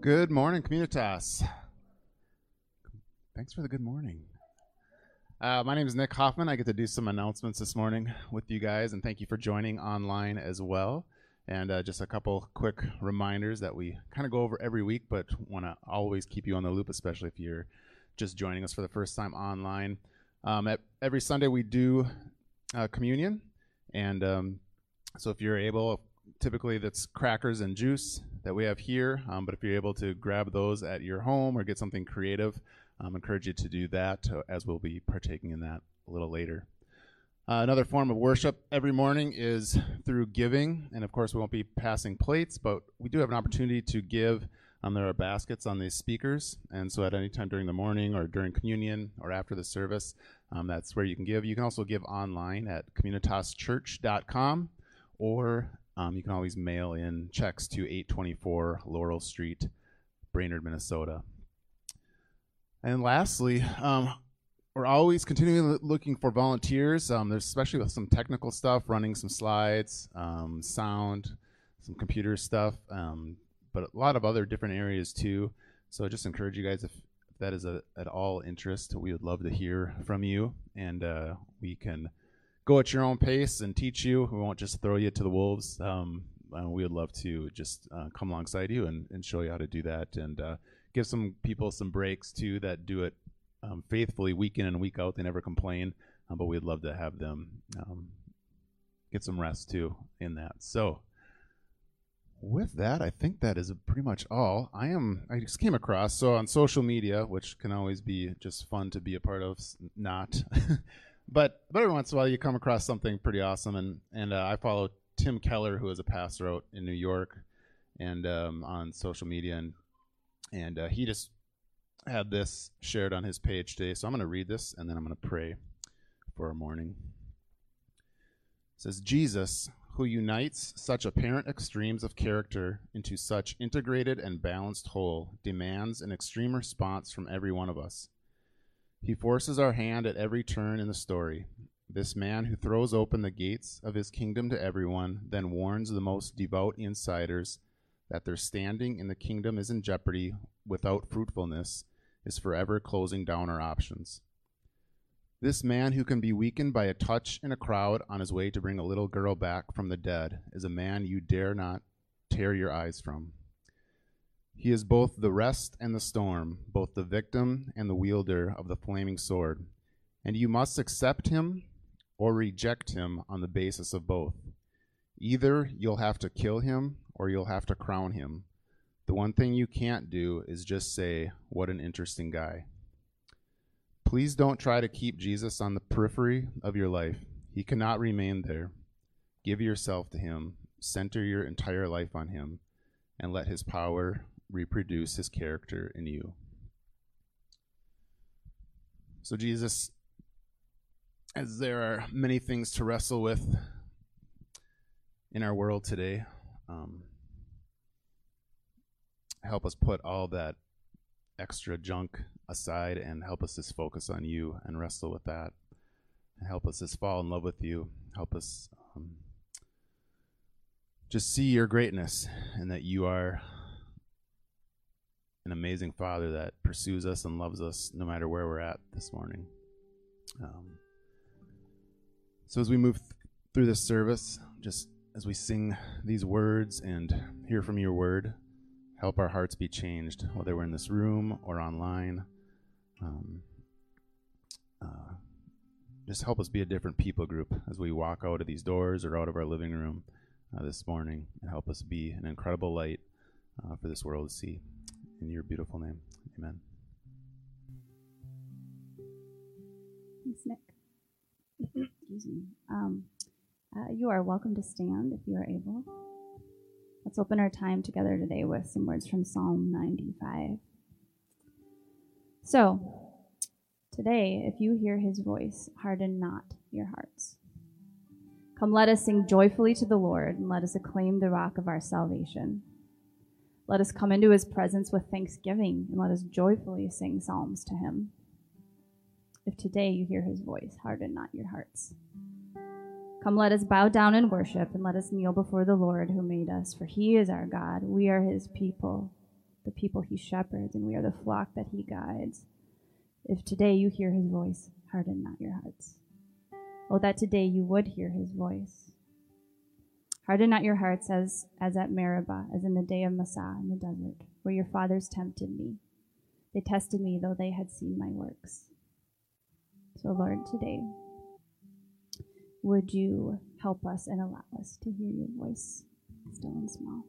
Good morning, Communitas. Thanks for the good morning. Uh, my name is Nick Hoffman. I get to do some announcements this morning with you guys, and thank you for joining online as well. And uh, just a couple quick reminders that we kind of go over every week, but want to always keep you on the loop, especially if you're just joining us for the first time online. Um, at, every Sunday we do uh, communion, and um, so if you're able, typically that's crackers and juice that we have here. Um, but if you're able to grab those at your home or get something creative, I um, encourage you to do that uh, as we'll be partaking in that a little later. Uh, another form of worship every morning is through giving. And of course, we won't be passing plates, but we do have an opportunity to give. Um, there are baskets on these speakers. And so at any time during the morning or during communion or after the service, um, that's where you can give. You can also give online at communitaschurch.com or um, you can always mail in checks to 824 Laurel Street, Brainerd, Minnesota. And lastly, um, we're always continuing looking for volunteers. Um, there's especially with some technical stuff, running some slides, um, sound, some computer stuff, um, but a lot of other different areas too. So I just encourage you guys if, if that is a, at all interest, we would love to hear from you, and uh, we can go at your own pace and teach you. We won't just throw you to the wolves. Um, uh, we would love to just uh, come alongside you and, and show you how to do that and uh, give some people some breaks too that do it um, faithfully week in and week out. They never complain, uh, but we'd love to have them um, get some rest too in that. So, with that, I think that is pretty much all. I am. I just came across so on social media, which can always be just fun to be a part of. Not. but but every once in a while you come across something pretty awesome. And and uh, i follow tim keller who is a pastor out in new york and um, on social media. And and uh, he just had this shared on his page today. So i'm going to read this and then i'm going to pray for our morning. It says jesus who unites such apparent extremes of character into such integrated and balanced whole demands an extreme response from every one of us he forces our hand at every turn in the story. This man who throws open the gates of his kingdom to everyone, then warns the most devout insiders that their standing in the kingdom is in jeopardy without fruitfulness, is forever closing down our options. This man who can be weakened by a touch in a crowd on his way to bring a little girl back from the dead is a man you dare not tear your eyes from. He is both the rest and the storm, both the victim and the wielder of the flaming sword. And you must accept him or reject him on the basis of both. Either you'll have to kill him or you'll have to crown him. The one thing you can't do is just say, What an interesting guy. Please don't try to keep Jesus on the periphery of your life. He cannot remain there. Give yourself to him, center your entire life on him, and let his power reproduce his character in you. So, Jesus, as there are many things to wrestle with in our world today, um, help us put all that extra junk aside and help us just focus on you and wrestle with that. Help us just fall in love with you. Help us um, just see your greatness and that you are an amazing Father that pursues us and loves us no matter where we're at this morning. Um, so as we move th- through this service, just as we sing these words and hear from your word, help our hearts be changed, whether we're in this room or online. Um, uh, just help us be a different people group as we walk out of these doors or out of our living room uh, this morning, and help us be an incredible light uh, for this world to see in your beautiful name. Amen. Thanks, Nick. Excuse me. Um, uh, you are welcome to stand if you are able. Let's open our time together today with some words from Psalm 95. So, today, if you hear his voice, harden not your hearts. Come, let us sing joyfully to the Lord, and let us acclaim the rock of our salvation. Let us come into his presence with thanksgiving and let us joyfully sing psalms to him. If today you hear his voice, harden not your hearts. Come, let us bow down and worship, and let us kneel before the Lord who made us, for he is our God. We are his people, the people he shepherds, and we are the flock that he guides. If today you hear his voice, harden not your hearts. Oh, that today you would hear his voice. Harden not your hearts as, as at Meribah, as in the day of Massah in the desert, where your fathers tempted me. They tested me, though they had seen my works. So, Lord, today, would you help us and allow us to hear your voice, still and small?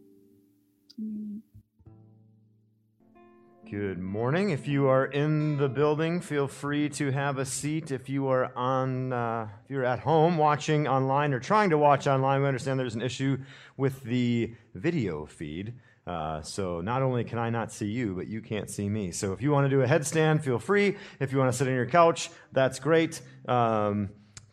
In your name. Good morning. If you are in the building, feel free to have a seat. If you are on, uh, if you're at home watching online or trying to watch online, we understand there's an issue with the video feed. Uh, so not only can I not see you, but you can't see me. So if you want to do a headstand, feel free. If you want to sit on your couch, that's great. Um,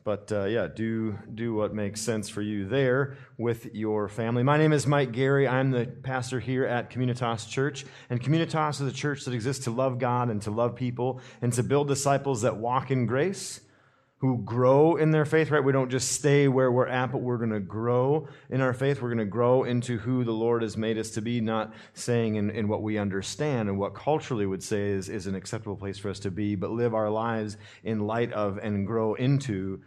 but uh, yeah, do do what makes sense for you there with your family. My name is Mike Gary. I'm the pastor here at Communitas Church, and Communitas is a church that exists to love God and to love people and to build disciples that walk in grace, who grow in their faith. Right? We don't just stay where we're at, but we're going to grow in our faith. We're going to grow into who the Lord has made us to be, not saying in, in what we understand and what culturally would say is, is an acceptable place for us to be, but live our lives in light of and grow into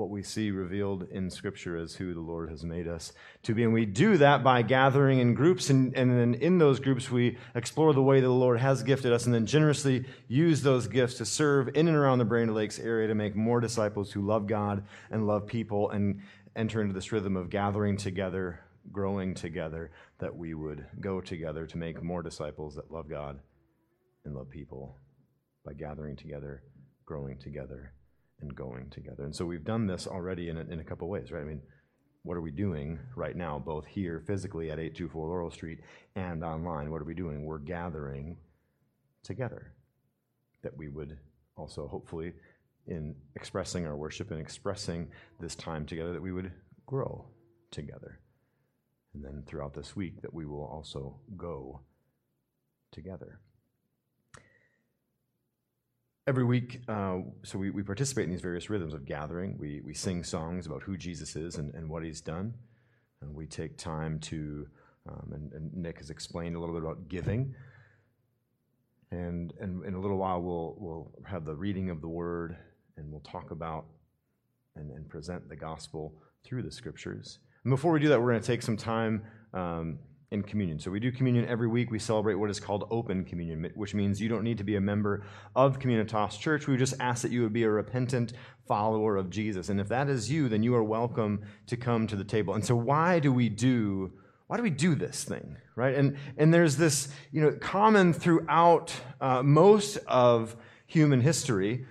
what we see revealed in Scripture as who the Lord has made us to be. And we do that by gathering in groups, and, and then in those groups, we explore the way that the Lord has gifted us, and then generously use those gifts to serve in and around the Brainerd Lakes area to make more disciples who love God and love people and enter into this rhythm of gathering together, growing together, that we would go together to make more disciples that love God and love people by gathering together, growing together and going together. And so we've done this already in a, in a couple ways, right? I mean, what are we doing right now, both here physically at 824 Laurel Street and online? What are we doing? We're gathering together that we would also hopefully in expressing our worship and expressing this time together that we would grow together. And then throughout this week that we will also go together every week, uh, so we, we participate in these various rhythms of gathering. We, we sing songs about who Jesus is and, and what he's done. And we take time to, um, and, and, Nick has explained a little bit about giving. And, and in a little while, we'll, we'll have the reading of the word and we'll talk about and, and present the gospel through the scriptures. And before we do that, we're going to take some time. Um, in communion. So we do communion every week. We celebrate what is called open communion, which means you don't need to be a member of Communitas Church. We just ask that you would be a repentant follower of Jesus. And if that is you, then you are welcome to come to the table. And so why do we do why do we do this thing, right? And and there's this, you know, common throughout uh, most of human history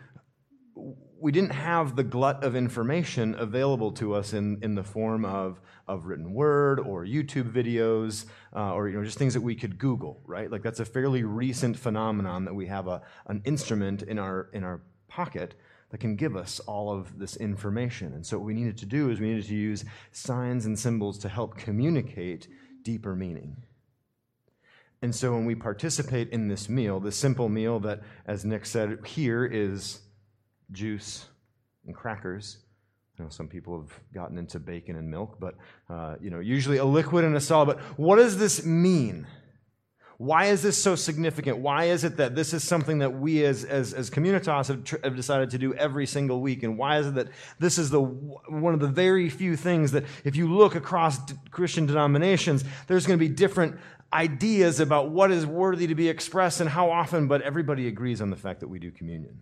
we didn't have the glut of information available to us in, in the form of, of written word or YouTube videos uh, or you know, just things that we could Google, right? Like that's a fairly recent phenomenon that we have a, an instrument in our, in our pocket that can give us all of this information. And so what we needed to do is we needed to use signs and symbols to help communicate deeper meaning. And so when we participate in this meal, this simple meal that, as Nick said, here is juice and crackers. I know some people have gotten into bacon and milk, but uh, you know, usually a liquid and a solid. But what does this mean? Why is this so significant? Why is it that this is something that we as, as, as communitas have, tr- have decided to do every single week? And why is it that this is the, one of the very few things that if you look across d- Christian denominations, there's going to be different ideas about what is worthy to be expressed and how often, but everybody agrees on the fact that we do communion.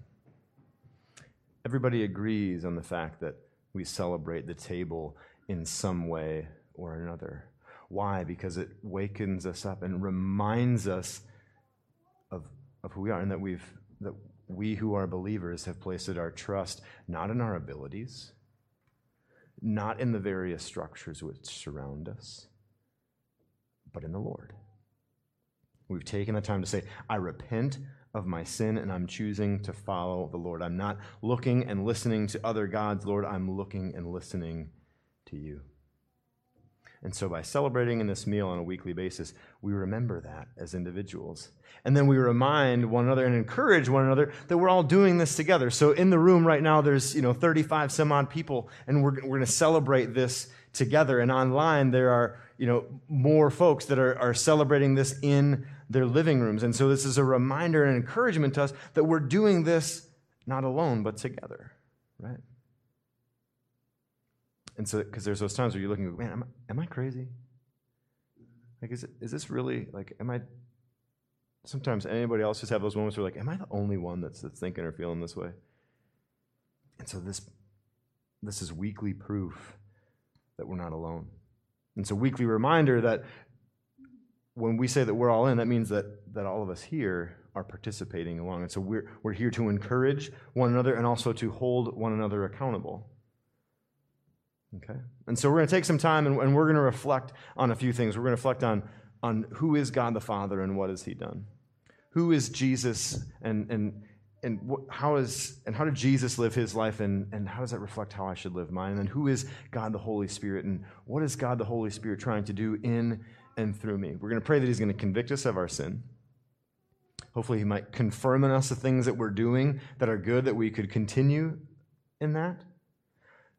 Everybody agrees on the fact that we celebrate the table in some way or another. Why? Because it wakens us up and reminds us of, of who we are and that we've that we who are believers have placed our trust not in our abilities, not in the various structures which surround us, but in the Lord. We've taken the time to say, I repent of my sin and I'm choosing to follow the Lord. I'm not looking and listening to other gods, Lord. I'm looking and listening to you. And so, by celebrating in this meal on a weekly basis, we remember that as individuals. And then we remind one another and encourage one another that we're all doing this together. So, in the room right now, there's you know 35 some odd people, and we're, we're going to celebrate this together. And online, there are you know more folks that are, are celebrating this in their living rooms. And so, this is a reminder and encouragement to us that we're doing this not alone, but together, right? And so, because there's those times where you're looking, man, am I, am I crazy? Like, is, this really, like, am I, sometimes anybody else just have those moments where, like, am I the only one that's, that's thinking or feeling this way? And so this, this is weekly proof that we're not alone. And it's a weekly reminder that when we say that we're all in, that means that, that all of us here are participating along. And so we're, we're here to encourage one another and also to hold one another accountable. Okay? And so we're going to take some time and, and we're going to reflect on a few things. We're going to reflect on, on who is God the Father and what has He done? Who is Jesus and, and, and what, how, is, and how did Jesus live His life and, and how does that reflect how I should live mine? And then who is God the Holy Spirit and what is God the Holy Spirit trying to do in and through me? We're going to pray that He's going to convict us of our sin. Hopefully, He might confirm in us the things that we're doing that are good, that we could continue in that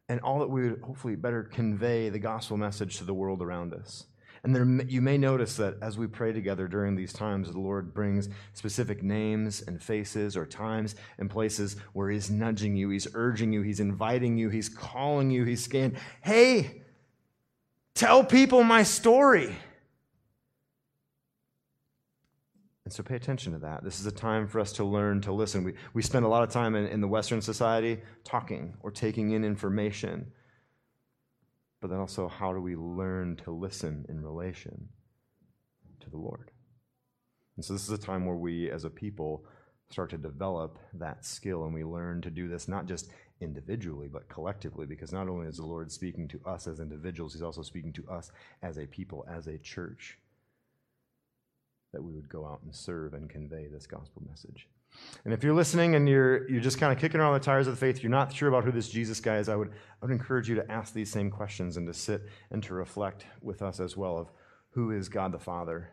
and all that we would hopefully better convey the gospel message to the world around us. And there, you may notice that as we pray together during these times, the Lord brings specific names and faces or times and places where He's nudging you, He's urging you, He's inviting you, He's calling you, He's saying, Hey, tell people my story. And so pay attention to that. This is a time for us to learn to listen. We, we spend a lot of time in, in the Western society talking or taking in information. But then also, how do we learn to listen in relation to the Lord? And so, this is a time where we as a people start to develop that skill and we learn to do this not just individually, but collectively, because not only is the Lord speaking to us as individuals, He's also speaking to us as a people, as a church that we would go out and serve and convey this gospel message. And if you're listening and you're, you're just kind of kicking around the tires of the faith, you're not sure about who this Jesus guy is, I would, I would encourage you to ask these same questions and to sit and to reflect with us as well of who is God the Father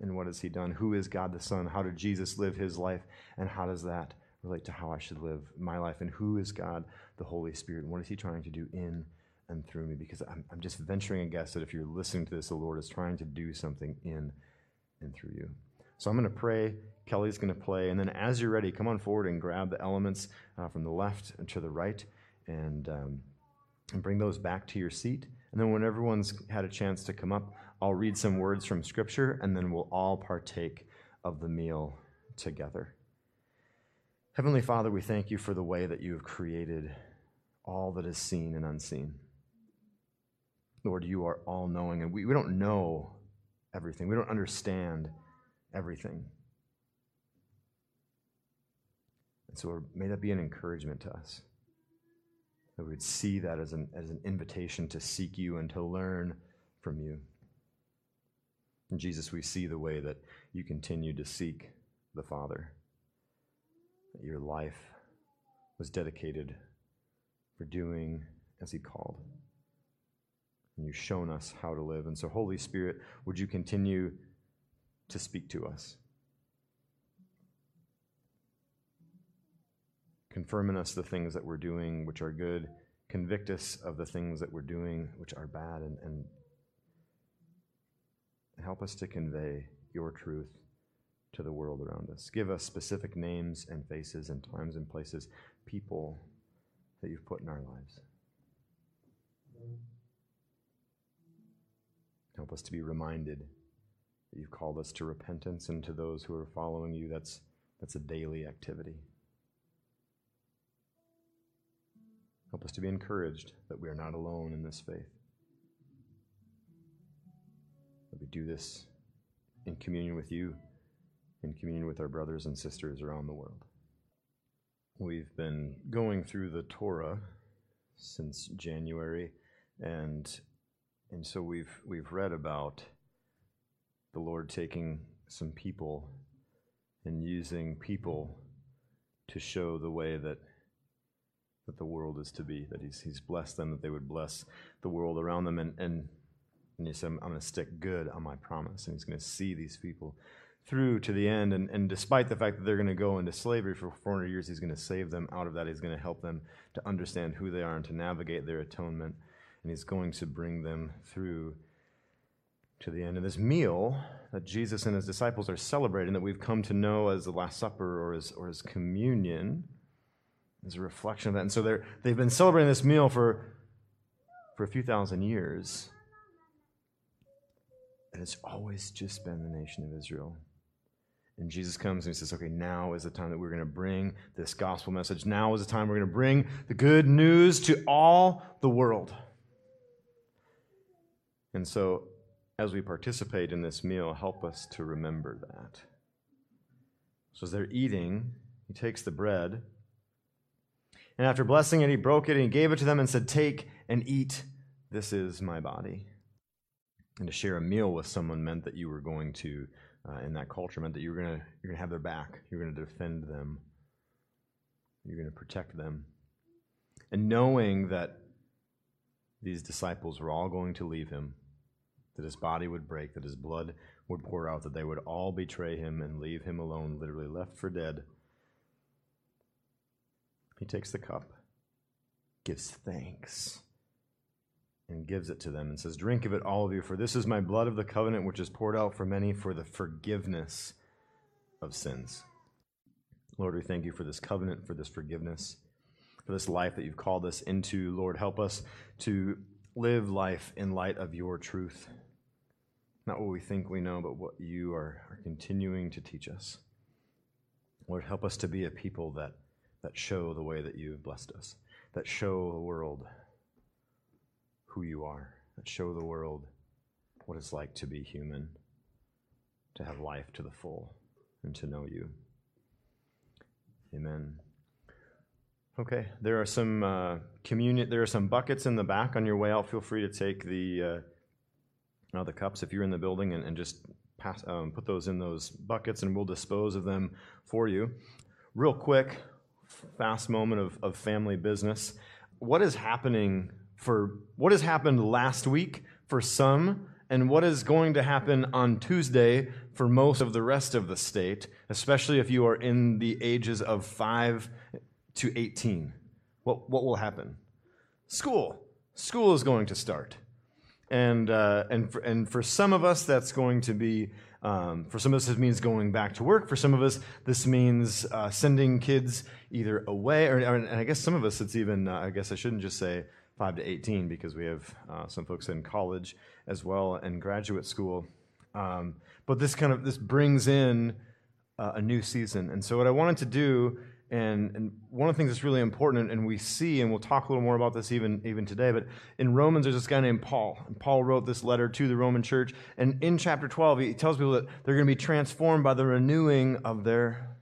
and what has he done? Who is God the Son? How did Jesus live his life? And how does that relate to how I should live my life? And who is God the Holy Spirit? And what is he trying to do in and through me? Because I'm, I'm just venturing a guess that if you're listening to this, the Lord is trying to do something in and through you. So I'm going to pray. Kelly's going to play. And then as you're ready, come on forward and grab the elements uh, from the left and to the right and, um, and bring those back to your seat. And then when everyone's had a chance to come up, I'll read some words from Scripture and then we'll all partake of the meal together. Heavenly Father, we thank you for the way that you have created all that is seen and unseen. Lord, you are all knowing, and we, we don't know everything. We don't understand everything. And so may that be an encouragement to us. That we would see that as an, as an invitation to seek you and to learn from you. And Jesus, we see the way that you continue to seek the Father. That your life was dedicated for doing as He called and you've shown us how to live. And so, Holy Spirit, would you continue to speak to us? Confirm in us the things that we're doing which are good. Convict us of the things that we're doing which are bad. And, and help us to convey your truth to the world around us. Give us specific names and faces and times and places, people that you've put in our lives. Help us to be reminded you've called us to repentance and to those who are following you. That's, that's a daily activity. Help us to be encouraged that we are not alone in this faith. That we do this in communion with you, in communion with our brothers and sisters around the world. We've been going through the Torah since January, and and so we've we've read about the Lord taking some people and using people to show the way that that the world is to be, that he's, he's blessed them, that they would bless the world around them. And, and And he said, I'm going to stick good on my promise. And he's going to see these people through to the end. And, and despite the fact that they're going to go into slavery for 400 years, he's going to save them out of that. He's going to help them to understand who they are and to navigate their atonement. And he's going to bring them through to the end. of this meal that Jesus and his disciples are celebrating, that we've come to know as the Last Supper or as, or as communion, is a reflection of that. And so they're, they've been celebrating this meal for, for a few thousand years. And it's always just been the nation of Israel. And Jesus comes and he says, Okay, now is the time that we're going to bring this gospel message. Now is the time we're going to bring the good news to all the world. And so, as we participate in this meal, help us to remember that. So, as they're eating, he takes the bread. And after blessing it, he broke it and he gave it to them and said, Take and eat. This is my body. And to share a meal with someone meant that you were going to, uh, in that culture, meant that you were going to you're to have their back. You're going to defend them. You're going to protect them. And knowing that these disciples were all going to leave him, that his body would break, that his blood would pour out, that they would all betray him and leave him alone, literally left for dead. He takes the cup, gives thanks and gives it to them and says, Drink of it, all of you, for this is my blood of the covenant, which is poured out for many for the forgiveness of sins. Lord, we thank you for this covenant, for this forgiveness, for this life that you've called us into. Lord, help us to live life in light of your truth. Not what we think we know, but what you are, are continuing to teach us. Lord, help us to be a people that, that show the way that you've blessed us, that show the world who you are, that show the world what it's like to be human, to have life to the full, and to know you. Amen. Okay, there are some uh, communion. There are some buckets in the back on your way out. Feel free to take the uh, the cups if you're in the building, and, just pass, um, put those in those buckets, and we'll dispose of them for you. Real quick, fast moment of, of family business. What is happening for what has happened last week for some and what is going to happen on Tuesday for most of the rest of the state, especially if you are in the ages of 5 to 18. What, what will happen? School. School is going to start. And, uh, and, for, and for some of us, that's going to be, um, for some of us, this means going back to work. For some of us, this means uh, sending kids either away, or, and I guess some of us, it's even, uh, I guess I shouldn't just say 5 to 18 because we have uh, some folks in college as well and graduate school. Um, but this kind of this brings in uh, a new season. And so what I wanted to do, and, and one of the things that's really important, and we see, and we'll talk a little more about this even, even today, but in Romans, there's this guy named Paul. And Paul wrote this letter to the Roman church. And in chapter 12, he tells people that they're going to be transformed by the renewing of their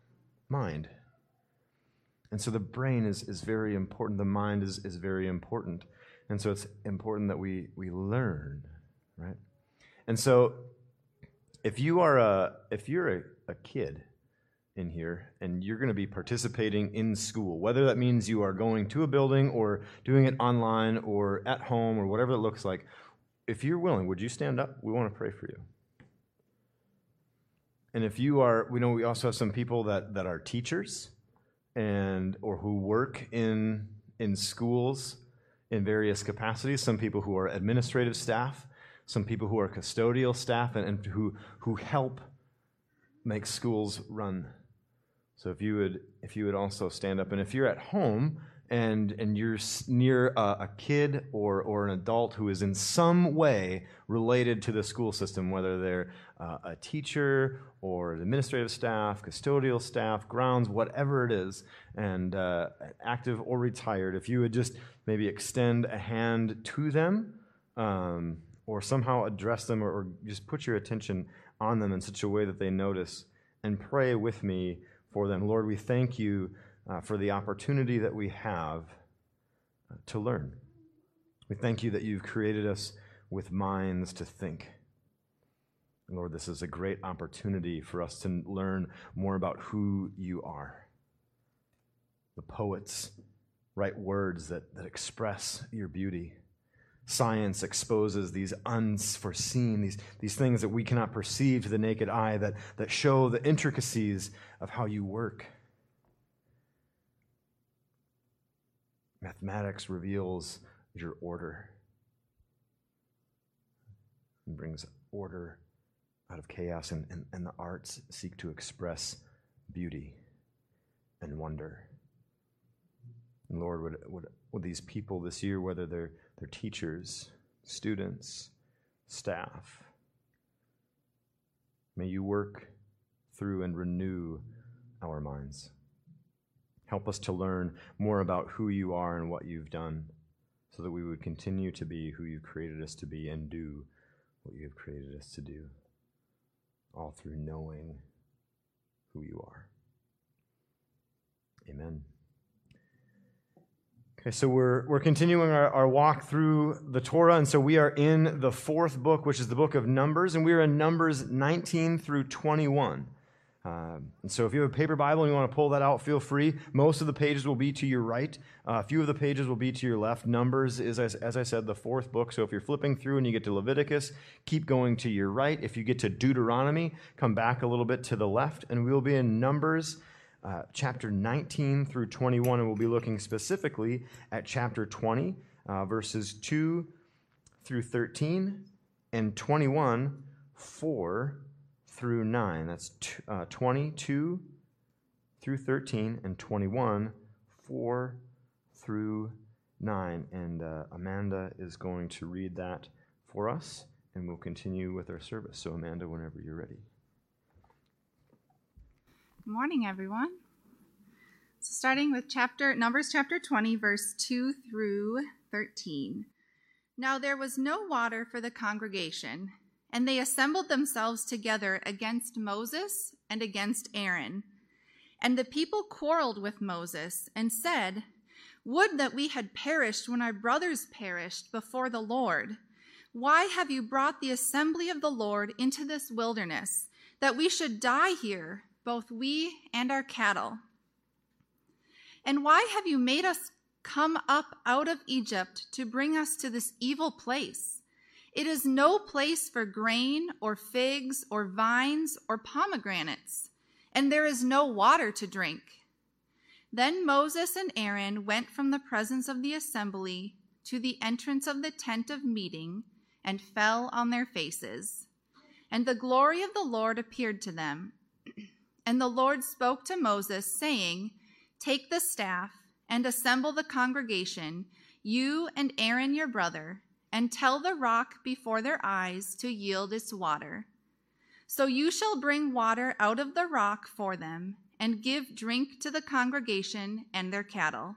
mind. And so the brain is, is very important. The mind is, is very important. And so it's important that we, we learn, right? And so if you are a, if you're a, a kid in here and you're going to be participating in school, whether that means you are going to a building or doing it online or at home or whatever it looks like, if you're willing, would you stand up? We want to pray for you. And if you are, we know we also have some people that, that are teachers and or who work in in schools in various capacities. Some people who are administrative staff, some people who are custodial staff, and, and who who help make schools run. So if you would if you would also stand up, and if you're at home and and you're near a, a, kid or or an adult who is in some way related to the school system, whether they're uh, a teacher or administrative staff, custodial staff, grounds, whatever it is, and uh, active or retired, if you would just maybe extend a hand to them. Um, or somehow address them or, or just put your attention on them in such a way that they notice and pray with me for them. Lord, we thank you uh, for the opportunity that we have uh, to learn. We thank you that you've created us with minds to think. Lord, this is a great opportunity for us to learn more about who you are. The poets write words that, that express your beauty. Science exposes these unforeseen, these, these things that we cannot perceive to the naked eye that, that show the intricacies of how you work. Mathematics reveals your order and brings order out of chaos, and, and, and the arts seek to express beauty and wonder. And Lord, would, would, would these people this year, whether they're, they're teachers, students, staff, may you work through and renew our minds. Help us to learn more about who you are and what you've done so that we would continue to be who you created us to be and do what you have created us to do, all through knowing who you are. Amen. Okay, so we're, we're continuing our, our walk through the Torah, and so we are in the fourth book, which is the book of Numbers, and we are in Numbers 19 through 21. Um, and so if you have a paper Bible and you want to pull that out, feel free. Most of the pages will be to your right. Uh, a few of the pages will be to your left. Numbers is, as, as I said, the fourth book. So if you're flipping through and you get to Leviticus, keep going to your right. If you get to Deuteronomy, come back a little bit to the left, and we will be in Numbers uh, chapter 19 through 21, and we'll be looking specifically at chapter 20, uh, verses 2 through 13, and 21, 4 through 9. That's t- uh, 22 through 13, and 21, 4 through 9. And uh, Amanda is going to read that for us, and we'll continue with our service. So, Amanda, whenever you're ready. Good morning, everyone. So starting with chapter Numbers chapter 20 verse 2 through 13. Now there was no water for the congregation, and they assembled themselves together against Moses and against Aaron. And the people quarreled with Moses and said, Would that we had perished when our brothers perished before the Lord. Why have you brought the assembly of the Lord into this wilderness, that we should die here, both we and our cattle? And why have you made us come up out of Egypt to bring us to this evil place? It is no place for grain or figs or vines or pomegranates, and there is no water to drink. Then Moses and Aaron went from the presence of the assembly to the entrance of the tent of meeting and fell on their faces. And the glory of the Lord appeared to them. And the Lord spoke to Moses, saying, Take the staff and assemble the congregation, you and Aaron your brother, and tell the rock before their eyes to yield its water. So you shall bring water out of the rock for them, and give drink to the congregation and their cattle.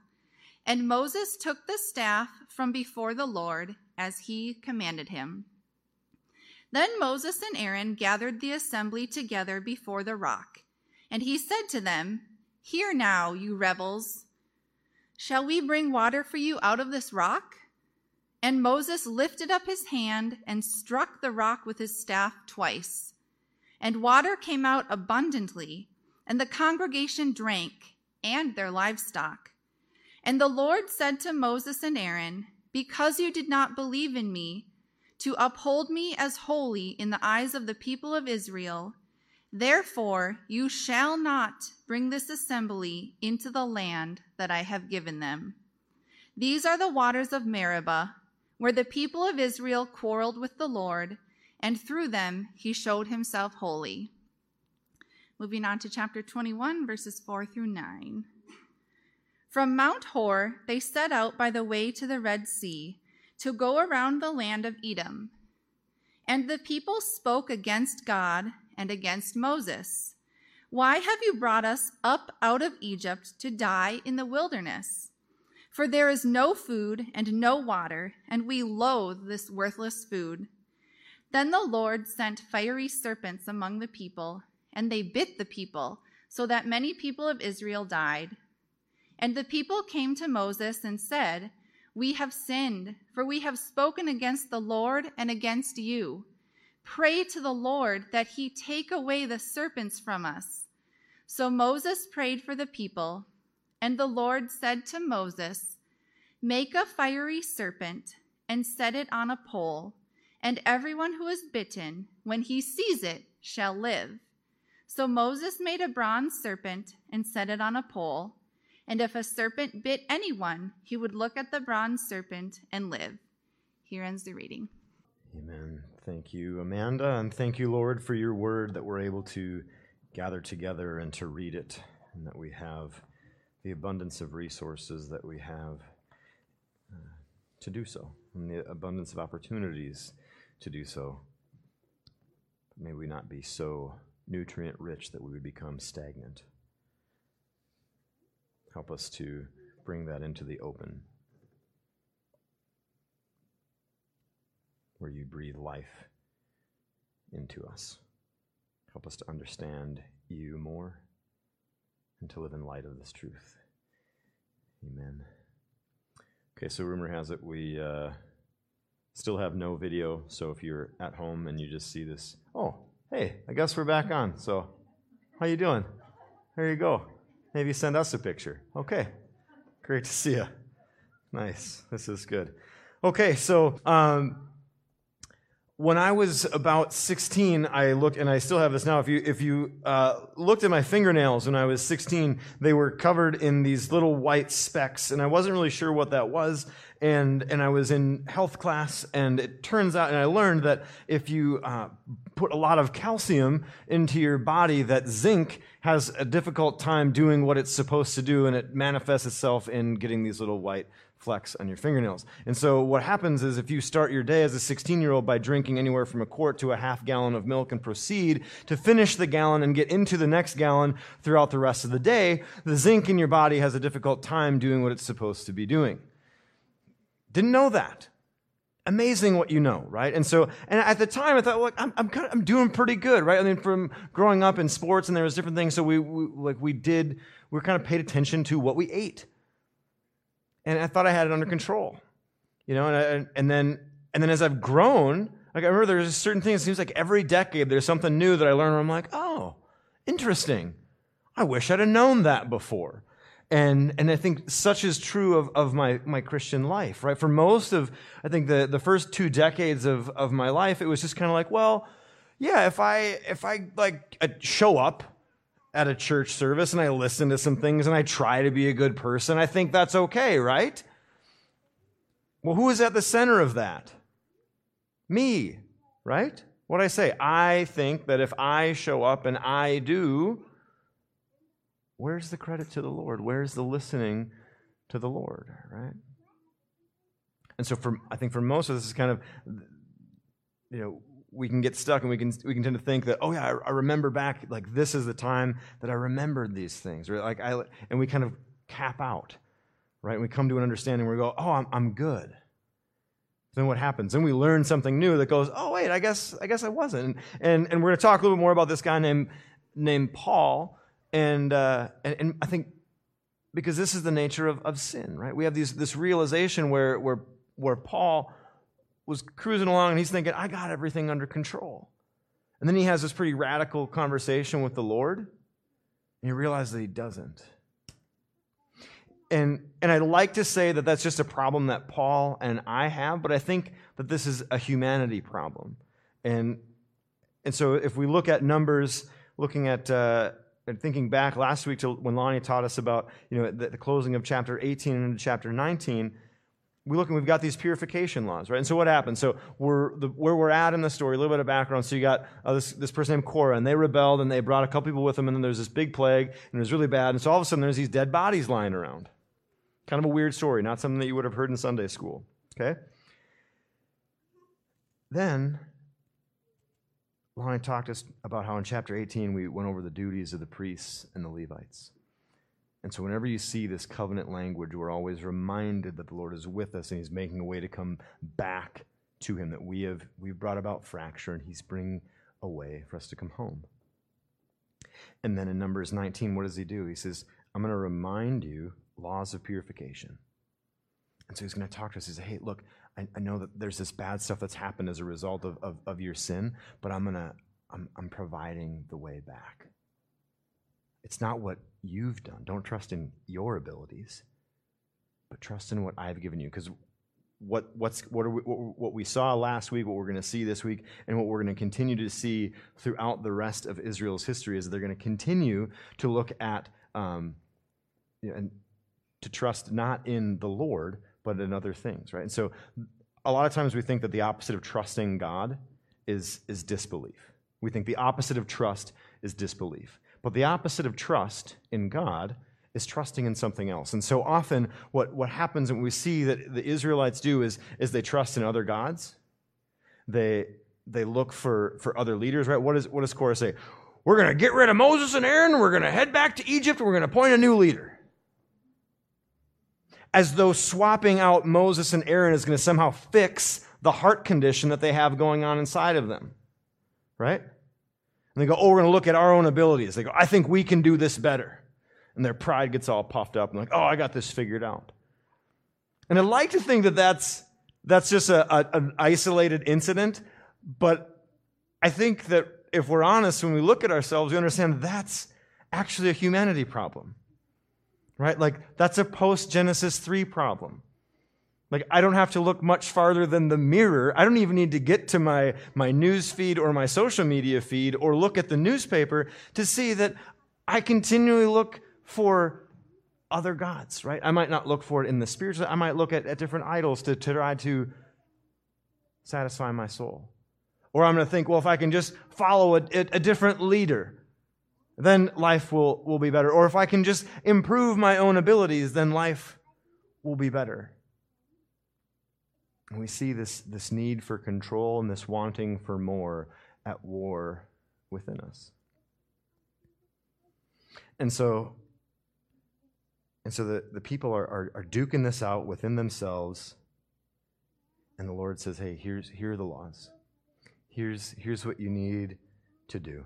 And Moses took the staff from before the Lord, as he commanded him. Then Moses and Aaron gathered the assembly together before the rock. And he said to them, Hear now, you rebels. Shall we bring water for you out of this rock? And Moses lifted up his hand and struck the rock with his staff twice. And water came out abundantly, and the congregation drank, and their livestock. And the Lord said to Moses and Aaron, Because you did not believe in me, to uphold me as holy in the eyes of the people of Israel, Therefore, you shall not bring this assembly into the land that I have given them. These are the waters of Meribah, where the people of Israel quarreled with the Lord, and through them he showed himself holy. Moving on to chapter 21, verses 4 through 9. From Mount Hor, they set out by the way to the Red Sea to go around the land of Edom. And the people spoke against God and against Moses. Why have you brought us up out of Egypt to die in the wilderness? For there is no food and no water, and we loathe this worthless food. Then the Lord sent fiery serpents among the people, and they bit the people, so that many people of Israel died. And the people came to Moses and said, We have sinned, for we have spoken against the Lord and against you. Pray to the Lord that he take away the serpents from us. So Moses prayed for the people, and the Lord said to Moses, Make a fiery serpent and set it on a pole, and everyone who is bitten, when he sees it, shall live. So Moses made a bronze serpent and set it on a pole, and if a serpent bit anyone, he would look at the bronze serpent and live. Here ends the reading. Amen. Thank you, Amanda, and thank you, Lord, for your word that we're able to gather together and to read it, and that we have the abundance of resources that we have uh, to do so, and the abundance of opportunities to do so. May we not be so nutrient rich that we would become stagnant. Help us to bring that into the open. Where you breathe life into us. Help us to understand you more and to live in light of this truth. Amen. Okay, so rumor has it we uh, still have no video. So if you're at home and you just see this, oh, hey, I guess we're back on. So how you doing? There you go. Maybe send us a picture. Okay, great to see you. Nice. This is good. Okay, so um, when I was about 16, I looked, and I still have this now. If you, if you uh, looked at my fingernails when I was 16, they were covered in these little white specks, and I wasn't really sure what that was. And, and I was in health class, and it turns out, and I learned that if you uh, put a lot of calcium into your body, that zinc has a difficult time doing what it's supposed to do, and it manifests itself in getting these little white flecks on your fingernails. And so what happens is if you start your day as a 16 year old by drinking anywhere from a quart to a half gallon of milk and proceed to finish the gallon and get into the next gallon throughout the rest of the day, the zinc in your body has a difficult time doing what it's supposed to be doing. Didn't know that. Amazing what you know, right? And so, and at the time, I thought, look, I'm, I'm kind of, I'm doing pretty good, right? I mean, from growing up in sports, and there was different things, so we, we like we did, we were kind of paid attention to what we ate and I thought I had it under control. You know, and, I, and then and then as I've grown, like I remember there's certain things. It seems like every decade there's something new that I learn. Where I'm like, oh, interesting. I wish I'd have known that before. And and I think such is true of, of my, my Christian life, right? For most of I think the, the first two decades of, of my life, it was just kind of like, well, yeah, if I if I like uh, show up at a church service and I listen to some things and I try to be a good person, I think that's okay, right? Well, who is at the center of that? Me, right? What I say, I think that if I show up and I do, where's the credit to the Lord? Where's the listening to the Lord, right? And so for I think for most of this is kind of you know we can get stuck and we can we can tend to think that oh yeah I, I, remember back like this is the time that I remembered these things or like I and we kind of cap out right? And we come to an understanding where we go oh I'm I'm good. Then what happens? Then we learn something new that goes oh wait I guess I guess I wasn't. And and we're to talk a little bit more about this guy named named Paul. And uh, and, and I think because this is the nature of, of sin right? We have these this realization where where where Paul was cruising along and he's thinking, I got everything under control. And then he has this pretty radical conversation with the Lord, and he realizes that he doesn't. And, and I'd like to say that that's just a problem that Paul and I have, but I think that this is a humanity problem. And, and so if we look at Numbers, looking at uh, and thinking back last week to when Lonnie taught us about you know the, the closing of chapter 18 and into chapter 19, we look and we've got these purification laws, right? And so what happens? So we're the, where we're at in the story, a little bit of background. So you got uh, this, this person named Korah, and they rebelled, and they brought a couple people with them, and then there's this big plague, and it was really bad. And so all of a sudden, there's these dead bodies lying around. Kind of a weird story, not something that you would have heard in Sunday school. Okay. Then Lonnie talked to us about how in chapter 18 we went over the duties of the priests and the Levites. And so, whenever you see this covenant language, we're always reminded that the Lord is with us and He's making a way to come back to Him, that we have we've brought about fracture and He's bringing a way for us to come home. And then in Numbers 19, what does He do? He says, I'm going to remind you laws of purification. And so He's going to talk to us. He says, Hey, look, I, I know that there's this bad stuff that's happened as a result of, of, of your sin, but I'm going to, I'm, I'm providing the way back. It's not what you've done. Don't trust in your abilities, but trust in what I've given you. Because what, what's, what, are we, what, what we saw last week, what we're going to see this week, and what we're going to continue to see throughout the rest of Israel's history is that they're going to continue to look at um, you know, and to trust not in the Lord, but in other things, right? And so a lot of times we think that the opposite of trusting God is, is disbelief. We think the opposite of trust is disbelief. But the opposite of trust in God is trusting in something else. And so often, what, what happens and we see that the Israelites do is, is they trust in other gods. They, they look for, for other leaders, right? What, is, what does Korah say? We're going to get rid of Moses and Aaron, we're going to head back to Egypt, and we're going to appoint a new leader. As though swapping out Moses and Aaron is going to somehow fix the heart condition that they have going on inside of them, right? And they go, oh, we're going to look at our own abilities. They go, I think we can do this better and their pride gets all puffed up and like, oh, I got this figured out. And I like to think that that's, that's just a, a, an isolated incident, but I think that if we're honest, when we look at ourselves, we understand that's actually a humanity problem. Right? Like, that's a post Genesis 3 problem. Like, I don't have to look much farther than the mirror. I don't even need to get to my, my news feed or my social media feed or look at the newspaper to see that I continually look for other gods, right? I might not look for it in the spiritual, I might look at, at different idols to, to try to satisfy my soul. Or I'm going to think, well, if I can just follow a, a, different leader, then life will, will be better. Or if I can just improve my own abilities, then life will be better. We see this, this need for control and this wanting for more at war within us. And so and so the, the people are, are, are duking this out within themselves. And the Lord says, hey, here's, here are the laws. Here's, here's what you need to do.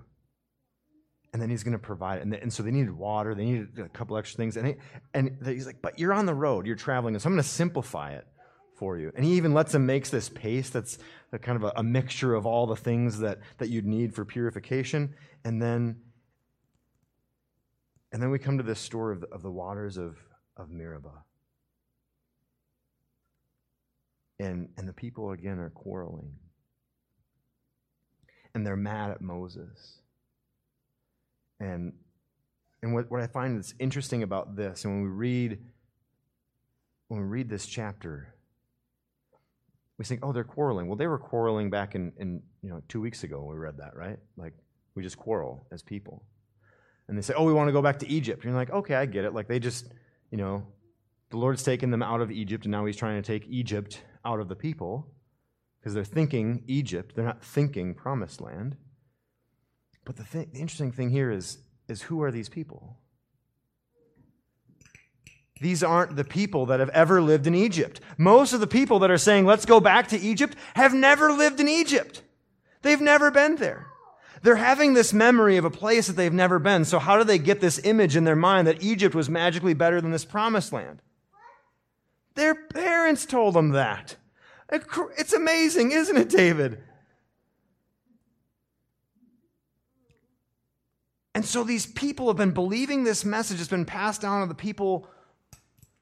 And then he's going to provide. And, and so they needed water. They needed a couple extra things. And, he, and he's like, but you're on the road. You're traveling. And So I'm going to simplify it for you. And he even lets him makes this paste that's a kind of a, a mixture of all the things that, that you'd need for purification. And then and then we come to this story of the, of the waters of, of Meribah. And, and the people again are quarreling. And they're mad at Moses. And, and what, what I find that's interesting about this, and when we read when we read this chapter, we think, oh, they're quarreling. Well, they were quarreling back in, in you know two weeks ago when we read that, right? Like we just quarrel as people and they say, oh, we want to go back to Egypt. And you're like, okay, I get it. Like they just, you know, the Lord's taken them out of Egypt, and now he's trying to take Egypt out of the people because they're thinking Egypt. They're not thinking promised land. But the, the interesting thing here is, is who are these people? These aren't the people that have ever lived in Egypt. Most of the people that are saying, let's go back to Egypt, have never lived in Egypt. They've never been there. They're having this memory of a place that they've never been. So, how do they get this image in their mind that Egypt was magically better than this promised land? Their parents told them that. It's amazing, isn't it, David? And so these people have been believing this message. It's been passed down to the people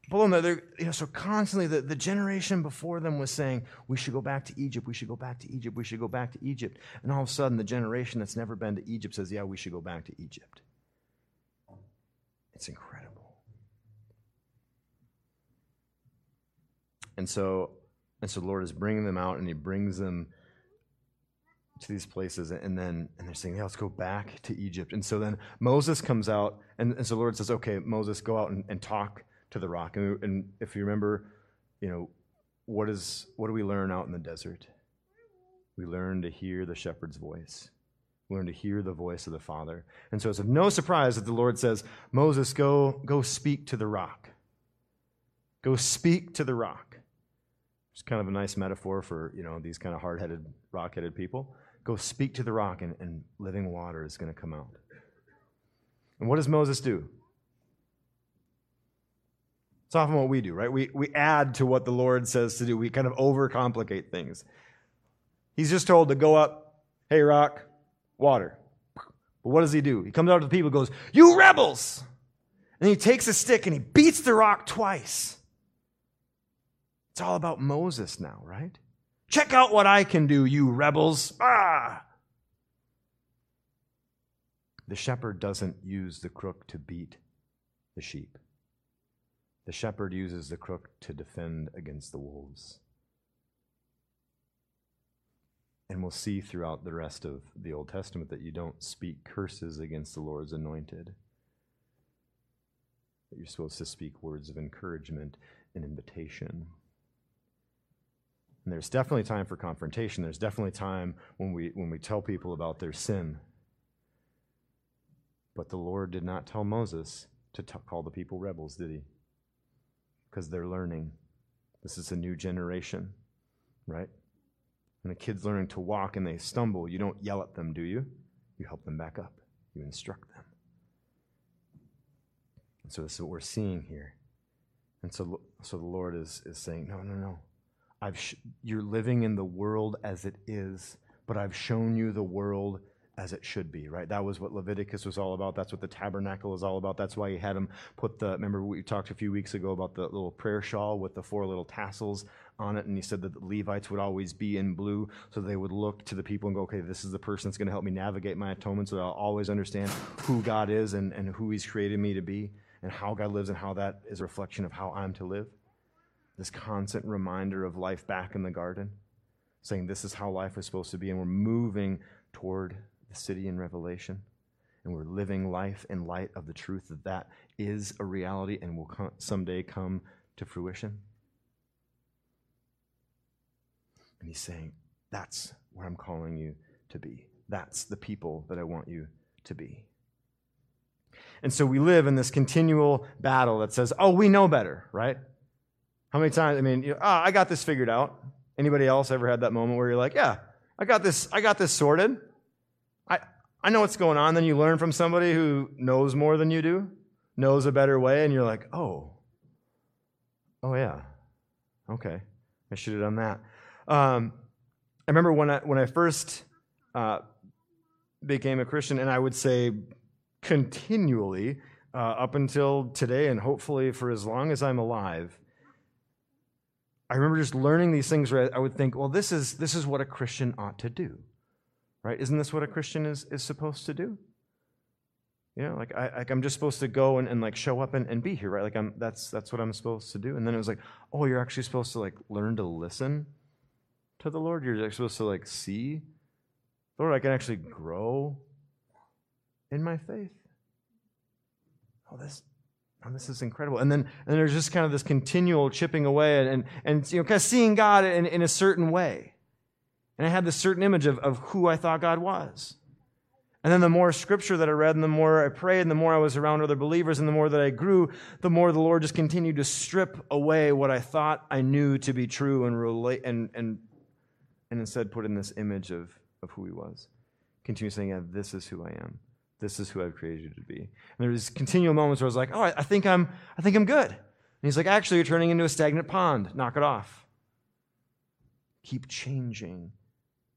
below them. They're, you know, so constantly the, the generation before them was saying, we should go back to Egypt, we should go back to Egypt, we should go back to Egypt. And all of a sudden, the generation that's never been to Egypt says, yeah, we should go back to Egypt. It's incredible. And so, and so the Lord is bringing them out and he brings them to these places and then and they're saying, yeah, let's go back to Egypt. And so then Moses comes out and, and so the Lord says, okay, Moses, go out and, and talk to the rock. And, and if you remember, you know, what is what do we learn out in the desert? We learn to hear the shepherd's voice. We learn to hear the voice of the Father. And so it's of no surprise that the Lord says, Moses, go, go speak to the rock. Go speak to the rock. It's kind of a nice metaphor for, you know, these kind of hard-headed, rock-headed people. Go speak to the rock and, and living water is going to come out. And what does Moses do? It's often what we do, right? We, we add to what the Lord says to do. We kind of overcomplicate things. He's just told to go up, hey, rock, water. But what does he do? He comes out to the people goes, You rebels! And he takes a stick and he beats the rock twice. It's all about Moses now, right? Check out what I can do, you rebels. Ah! The shepherd doesn't use the crook to beat the sheep. The shepherd uses the crook to defend against the wolves. And we'll see throughout the rest of the Old Testament that you don't speak curses against the Lord's anointed. That you're supposed to speak words of encouragement and invitation. And there's definitely time for confrontation. There's definitely time when we, when we tell people about their sin. But the Lord did not tell Moses to t- call the people rebels, did he? Because they're learning. This is a new generation, right? When a kid's learning to walk and they stumble, you don't yell at them, do you? You help them back up, you instruct them. And so this is what we're seeing here. And so, so the Lord is, is saying, No, no, no. I've sh- you're living in the world as it is, but I've shown you the world as it should be, right? That was what Leviticus was all about. That's what the tabernacle is all about. That's why he had him put the, remember we talked a few weeks ago about the little prayer shawl with the four little tassels on it. And he said that the Levites would always be in blue. So they would look to the people and go, okay, this is the person that's going to help me navigate my atonement. So I'll always understand who God is and, and who he's created me to be and how God lives and how that is a reflection of how I'm to live. This constant reminder of life back in the garden, saying this is how life is supposed to be. And we're moving toward the city in Revelation. And we're living life in light of the truth that that is a reality and will someday come to fruition. And he's saying, That's where I'm calling you to be. That's the people that I want you to be. And so we live in this continual battle that says, Oh, we know better, right? How many times, I mean, you know, oh, I got this figured out. Anybody else ever had that moment where you're like, Yeah, I got this, I got this sorted. I, know what's going on. Then you learn from somebody who knows more than you do, knows a better way, and you're like, oh, oh yeah, okay, I should have done that. Um, I remember when I when I first uh, became a Christian, and I would say continually uh, up until today, and hopefully for as long as I'm alive. I remember just learning these things where I would think, well, this is this is what a Christian ought to do right? Isn't this what a Christian is, is supposed to do? You know, like, I, like I'm just supposed to go and, and like show up and, and be here, right? Like I'm, that's, that's what I'm supposed to do. And then it was like, oh, you're actually supposed to like learn to listen to the Lord. You're supposed to like see, Lord, I can actually grow in my faith. Oh, this, oh, this is incredible. And then, and there's just kind of this continual chipping away and, and, and you know, kind of seeing God in, in a certain way. And I had this certain image of, of who I thought God was. And then the more scripture that I read, and the more I prayed, and the more I was around other believers, and the more that I grew, the more the Lord just continued to strip away what I thought I knew to be true and relate and and and instead put in this image of, of who he was. Continue saying, yeah, this is who I am. This is who I've created you to be. And there was continual moments where I was like, oh, I, I think I'm I think I'm good. And he's like, actually, you're turning into a stagnant pond. Knock it off. Keep changing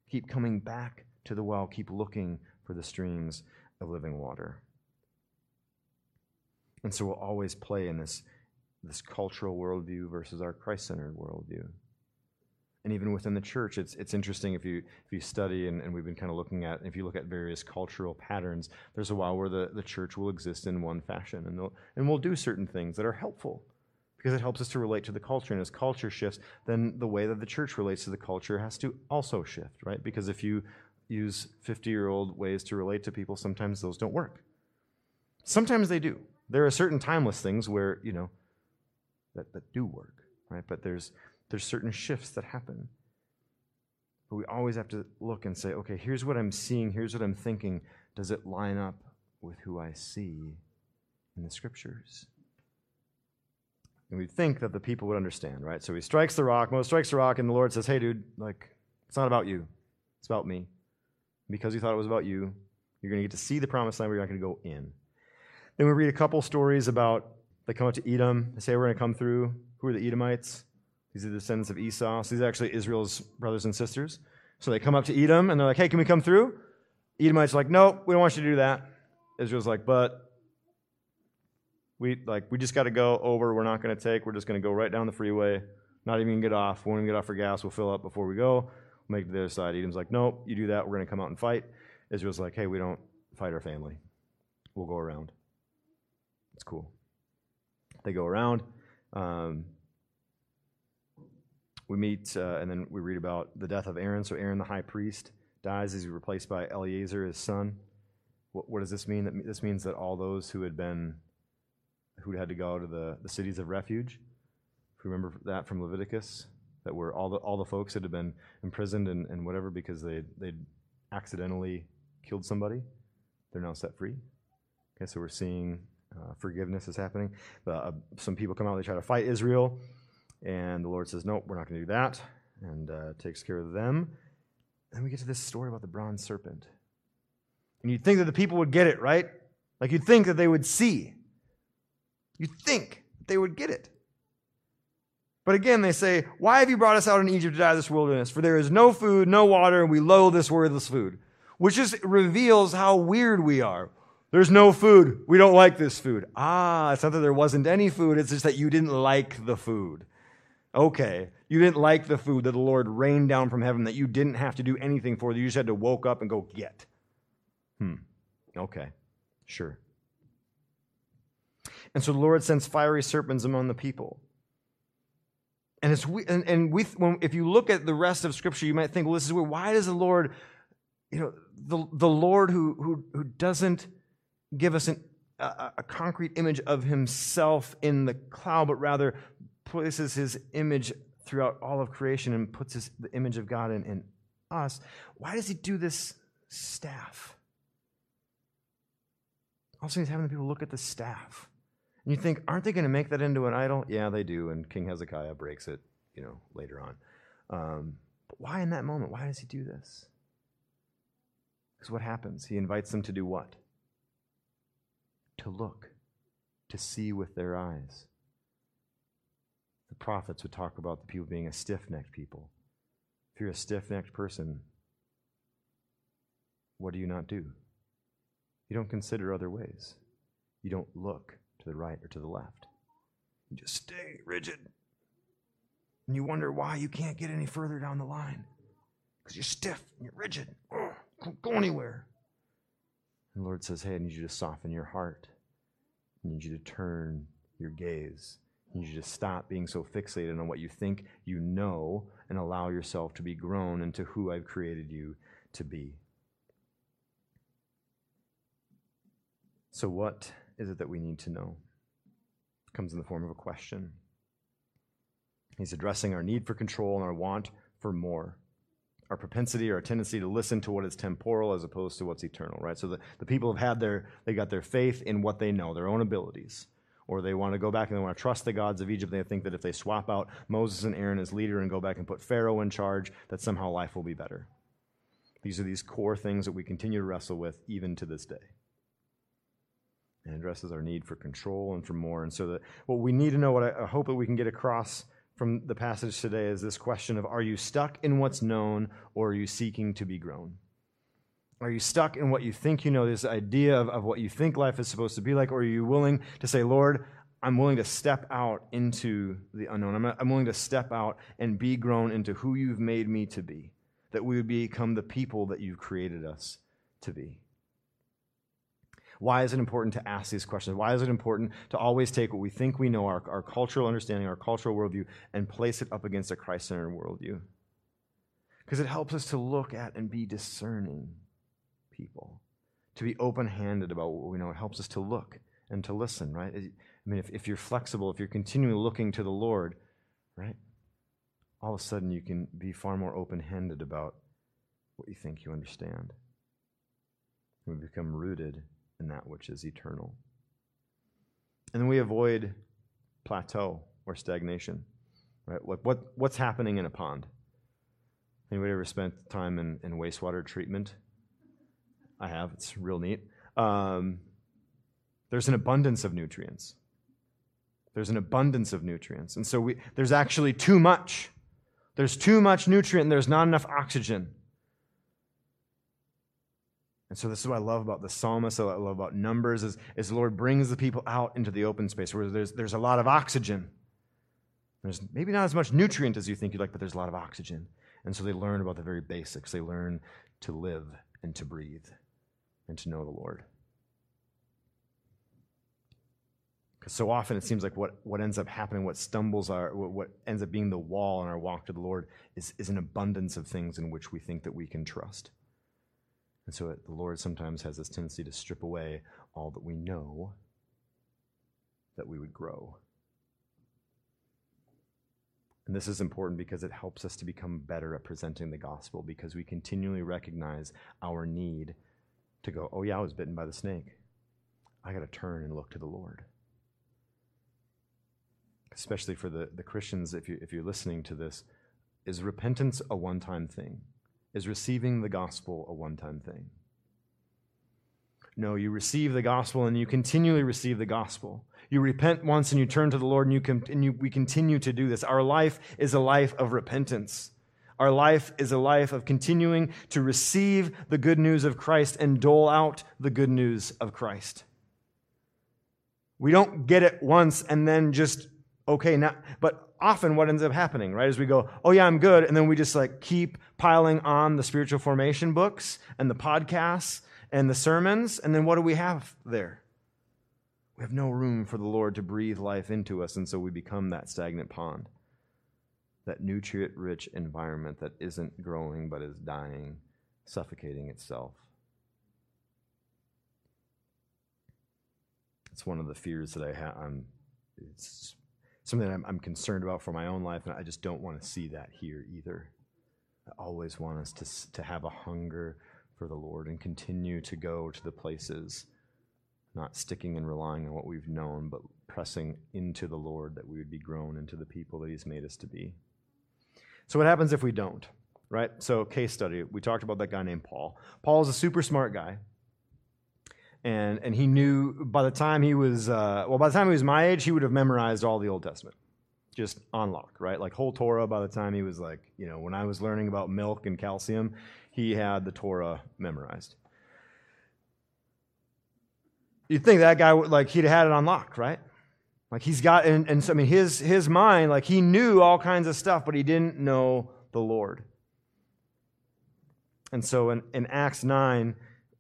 Keep coming back to the well. Keep looking for the streams of living water. And so we'll always play in this, this cultural worldview versus our Christ centered worldview. And even within the church, it's, it's interesting if you, if you study, and, and we've been kind of looking at, if you look at various cultural patterns, there's a while where the, the church will exist in one fashion, and, and we'll do certain things that are helpful because it helps us to relate to the culture. And as culture shifts, then the way that the church relates to the culture has to also shift, right? Because if you use 50 year old ways to relate to people, sometimes those don't work. Sometimes they do. There are certain timeless things where, you know, that, that do work, right? But there's, there's certain shifts that happen. But we always have to look and say, okay, here's what I'm seeing, here's what I'm thinking. Does it line up with who I see in the scriptures? And we'd think that the people would understand, right? So he strikes the rock, Moses strikes the rock, and the Lord says, Hey, dude, like, it's not about you. It's about me. Because you thought it was about you, you're going to get to see the promised land, but you're not going to go in. Then we read a couple stories about they come up to Edom. They say, We're going to come through. Who are the Edomites? These are the descendants of Esau. So these are actually Israel's brothers and sisters. So they come up to Edom, and they're like, Hey, can we come through? Edomites are like, Nope, we don't want you to do that. Israel's like, But we like we just got to go over. We're not going to take. We're just going to go right down the freeway. Not even get off. We won't even get off for gas. We'll fill up before we go. We'll make it to the other side. Edom's like, nope, you do that. We're going to come out and fight. Israel's like, hey, we don't fight our family. We'll go around. It's cool. They go around. Um, we meet, uh, and then we read about the death of Aaron. So Aaron, the high priest, dies. He's replaced by Eleazar, his son. What, what does this mean? That this means that all those who had been, who had to go to the, the cities of refuge, if you remember that from Leviticus, that were all the all the folks that had been imprisoned and, and whatever because they they'd accidentally killed somebody, they're now set free. Okay, so we're seeing uh, forgiveness is happening. Uh, some people come out, they try to fight Israel. And the Lord says, Nope, we're not going to do that, and uh, takes care of them. Then we get to this story about the bronze serpent. And you'd think that the people would get it, right? Like you'd think that they would see. You'd think they would get it. But again, they say, Why have you brought us out in Egypt to die this wilderness? For there is no food, no water, and we loathe this worthless food. Which just reveals how weird we are. There's no food. We don't like this food. Ah, it's not that there wasn't any food, it's just that you didn't like the food. Okay, you didn't like the food that the Lord rained down from heaven that you didn't have to do anything for, that you just had to woke up and go get. Hmm. Okay, sure. And so the Lord sends fiery serpents among the people. And it's and, and we when, if you look at the rest of Scripture, you might think, well, this is. Why does the Lord, you know, the the Lord who who who doesn't give us an, a, a concrete image of Himself in the cloud, but rather places his image throughout all of creation and puts his, the image of God in, in us, why does he do this staff? Also, he's having the people look at the staff. And you think, aren't they going to make that into an idol? Yeah, they do. And King Hezekiah breaks it, you know, later on. Um, but why in that moment? Why does he do this? Because what happens? He invites them to do what? To look, to see with their eyes the prophets would talk about the people being a stiff necked people. If you're a stiff necked person, what do you not do? You don't consider other ways. You don't look to the right or to the left. You just stay rigid. And you wonder why you can't get any further down the line. Because you're stiff and you're rigid. Oh, don't go anywhere. And the Lord says, Hey, I need you to soften your heart. I need you to turn your gaze you need you to stop being so fixated on what you think you know and allow yourself to be grown into who I've created you to be. So, what is it that we need to know? It comes in the form of a question. He's addressing our need for control and our want for more. Our propensity or our tendency to listen to what is temporal as opposed to what's eternal, right? So the, the people have had their, they got their faith in what they know, their own abilities or they want to go back and they want to trust the gods of Egypt. They think that if they swap out Moses and Aaron as leader and go back and put Pharaoh in charge, that somehow life will be better. These are these core things that we continue to wrestle with even to this day. And addresses our need for control and for more. And so that what we need to know, what I, hope that we can get across from the passage today is this question of are you stuck in what's known or are you seeking to be grown? Are you stuck in what you think you know, this idea of, of what you think life is supposed to be like? Or are you willing to say, Lord, I'm willing to step out into the unknown. I'm, I'm willing to step out and be grown into who you've made me to be, that we would become the people that you've created us to be. Why is it important to ask these questions? Why is it important to always take what we think we know, our, our cultural understanding, our cultural worldview, and place it up against a Christ centered worldview? Because it helps us to look at and be discerning people, to be open handed about what we know. It helps us to look and to listen, right? I mean, if, if you're flexible, if you're continually looking to the Lord, right, all of a sudden you can be far more open handed about what you think you understand. We become rooted in that which is eternal. And then we avoid plateau or stagnation. Right? Like what, what's happening in a pond? Anybody ever spent time in, in wastewater treatment? I have. It's real neat. Um, there's an abundance of nutrients. There's an abundance of nutrients. And so we, there's actually too much. There's too much nutrient and there's not enough oxygen. And so this is what I love about the psalmist, what I love about numbers, is, is the Lord brings the people out into the open space where there's, there's a lot of oxygen. There's maybe not as much nutrient as you think you'd like, but there's a lot of oxygen. And so they learn about the very basics. They learn to live and to breathe and to know the Lord. Because so often it seems like what, what ends up happening, what stumbles our, what, what ends up being the wall in our walk to the Lord is, is an abundance of things in which we think that we can trust. And so it, the Lord sometimes has this tendency to strip away all that we know that we would grow. And this is important because it helps us to become better at presenting the gospel because we continually recognize our need to go, oh, yeah, I was bitten by the snake. I got to turn and look to the Lord. Especially for the, the Christians, if, you, if you're listening to this, is repentance a one time thing? Is receiving the gospel a one time thing? No, you receive the gospel and you continually receive the gospel. You repent once and you turn to the Lord and you we continue to do this. Our life is a life of repentance. Our life is a life of continuing to receive the good news of Christ and dole out the good news of Christ. We don't get it once and then just, okay, now, but often what ends up happening, right, is we go, oh yeah, I'm good. And then we just like keep piling on the spiritual formation books and the podcasts and the sermons. And then what do we have there? We have no room for the Lord to breathe life into us, and so we become that stagnant pond, that nutrient rich environment that isn't growing but is dying, suffocating itself. It's one of the fears that I have. I'm, it's something I'm, I'm concerned about for my own life, and I just don't want to see that here either. I always want us to, to have a hunger for the Lord and continue to go to the places not sticking and relying on what we've known, but pressing into the Lord that we would be grown into the people that He's made us to be. So, what happens if we don't? Right? So, case study. We talked about that guy named Paul. Paul is a super smart guy. And, and he knew by the time he was, uh, well, by the time he was my age, he would have memorized all the Old Testament just on lock, right? Like whole Torah by the time he was like, you know, when I was learning about milk and calcium, he had the Torah memorized. You'd think that guy would like he'd had it on lock, right? Like he's got and, and so I mean his his mind, like he knew all kinds of stuff, but he didn't know the Lord. And so in, in Acts 9,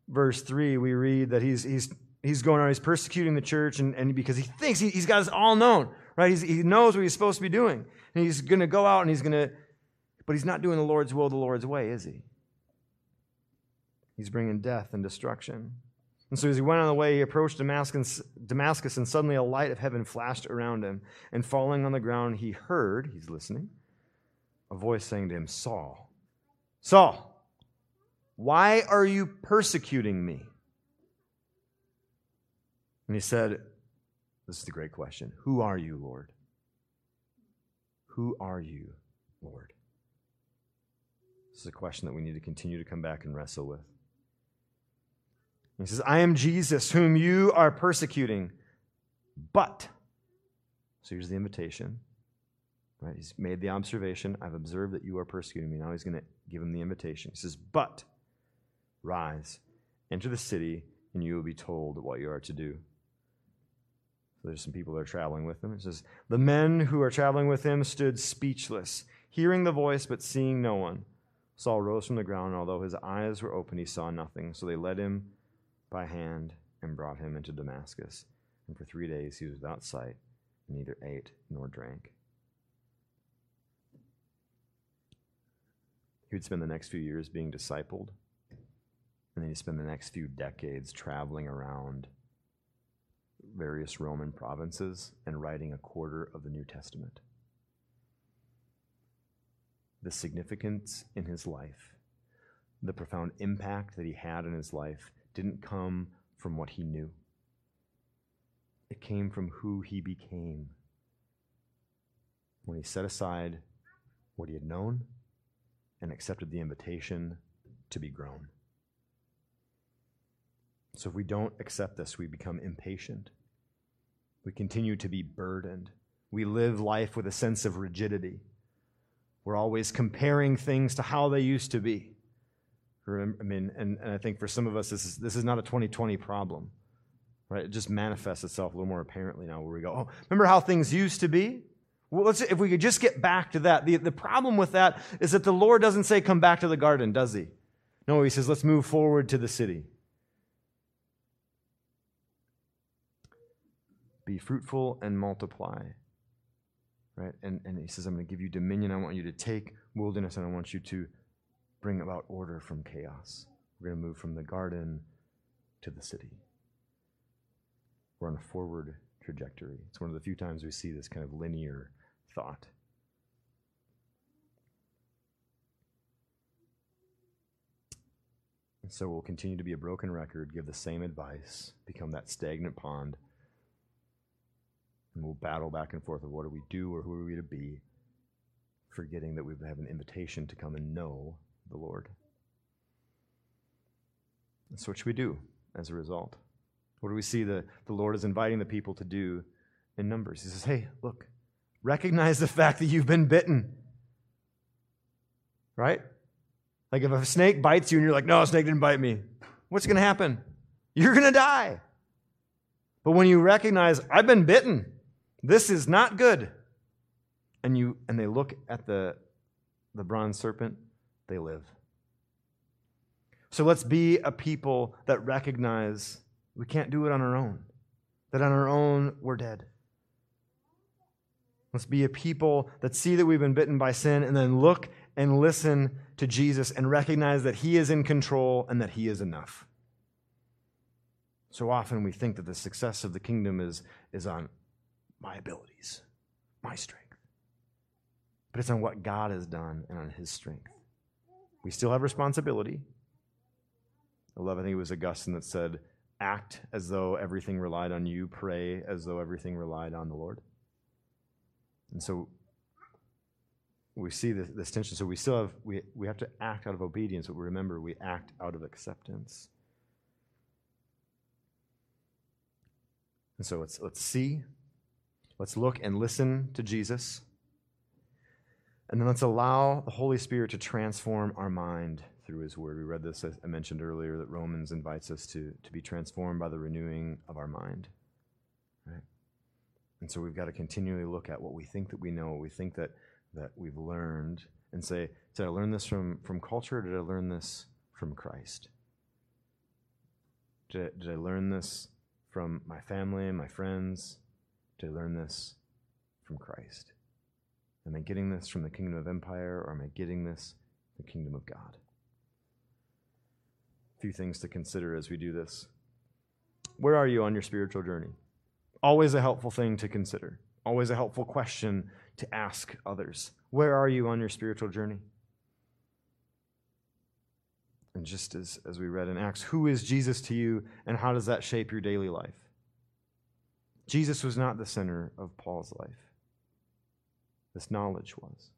verse 3, we read that he's he's he's going on, he's persecuting the church, and, and because he thinks he, has got this all known, right? He's, he knows what he's supposed to be doing. And he's gonna go out and he's gonna, but he's not doing the Lord's will the Lord's way, is he? He's bringing death and destruction. And so as he went on the way, he approached Damascus, Damascus, and suddenly a light of heaven flashed around him. And falling on the ground, he heard, he's listening, a voice saying to him, Saul, Saul, why are you persecuting me? And he said, This is the great question Who are you, Lord? Who are you, Lord? This is a question that we need to continue to come back and wrestle with. He says, I am Jesus, whom you are persecuting. But, so here's the invitation. Right? He's made the observation. I've observed that you are persecuting me. Now he's going to give him the invitation. He says, But, rise, enter the city, and you will be told what you are to do. So there's some people that are traveling with him. It says, The men who are traveling with him stood speechless, hearing the voice, but seeing no one. Saul rose from the ground, and although his eyes were open, he saw nothing. So they led him by hand and brought him into Damascus. And for three days he was without sight, and neither ate nor drank. He would spend the next few years being discipled, and then he'd spend the next few decades traveling around various Roman provinces and writing a quarter of the New Testament. The significance in his life, the profound impact that he had in his life didn't come from what he knew, it came from who he became. When he set aside what he had known and accepted the invitation to be grown. So if we don't accept this, we become impatient. We continue to be burdened. We live life with a sense of rigidity. We're always comparing things to how they used to be. Remember, I mean, and, and I think for some of us, this is, this is not a 2020 problem, right? It just manifests itself a little more apparently now where we go, oh, remember how things used to be? Well, let's, if we could just get back to that. The, the problem with that is that the Lord doesn't say, come back to the garden, does he? No, he says, let's move forward to the city. Be fruitful and multiply. Right? And, and he says, I'm going to give you dominion. I want you to take wilderness and I want you to bring about order from chaos. We're going to move from the garden to the city. We're on a forward trajectory. It's one of the few times we see this kind of linear thought. And so we'll continue to be a broken record, give the same advice, become that stagnant pond, and we'll battle back and forth of what do we do or who are we to be, forgetting that we have an invitation to come and know the Lord. And so, what should we do as a result? What do we see the, the Lord is inviting the people to do in Numbers? He says, Hey, look, recognize the fact that you've been bitten. Right? Like if a snake bites you and you're like, No, a snake didn't bite me, what's going to happen? You're going to die. But when you recognize, I've been bitten, this is not good. And you and they look at the the bronze serpent, they live. So let's be a people that recognize we can't do it on our own. That on our own, we're dead. Let's be a people that see that we've been bitten by sin and then look and listen to Jesus and recognize that He is in control and that He is enough. So often we think that the success of the kingdom is, is on my abilities, my strength. But it's on what God has done and on His strength. We still have responsibility. I love, I think it was Augustine that said, act as though everything relied on you, pray as though everything relied on the Lord. And so we see this, this, tension. So we still have we, we have to act out of obedience, but remember we act out of acceptance. And so let's let's see, let's look and listen to Jesus. And then let's allow the Holy Spirit to transform our mind through his word. We read this, I mentioned earlier, that Romans invites us to, to be transformed by the renewing of our mind. Right? And so we've got to continually look at what we think that we know, what we think that, that we've learned, and say, did I learn this from, from culture, or did I learn this from Christ? Did I, did I learn this from my family and my friends? Did I learn this from Christ? Am I getting this from the kingdom of empire, or am I getting this the kingdom of God? A few things to consider as we do this. Where are you on your spiritual journey? Always a helpful thing to consider, always a helpful question to ask others. Where are you on your spiritual journey? And just as, as we read in Acts, who is Jesus to you and how does that shape your daily life? Jesus was not the center of Paul's life. This knowledge was.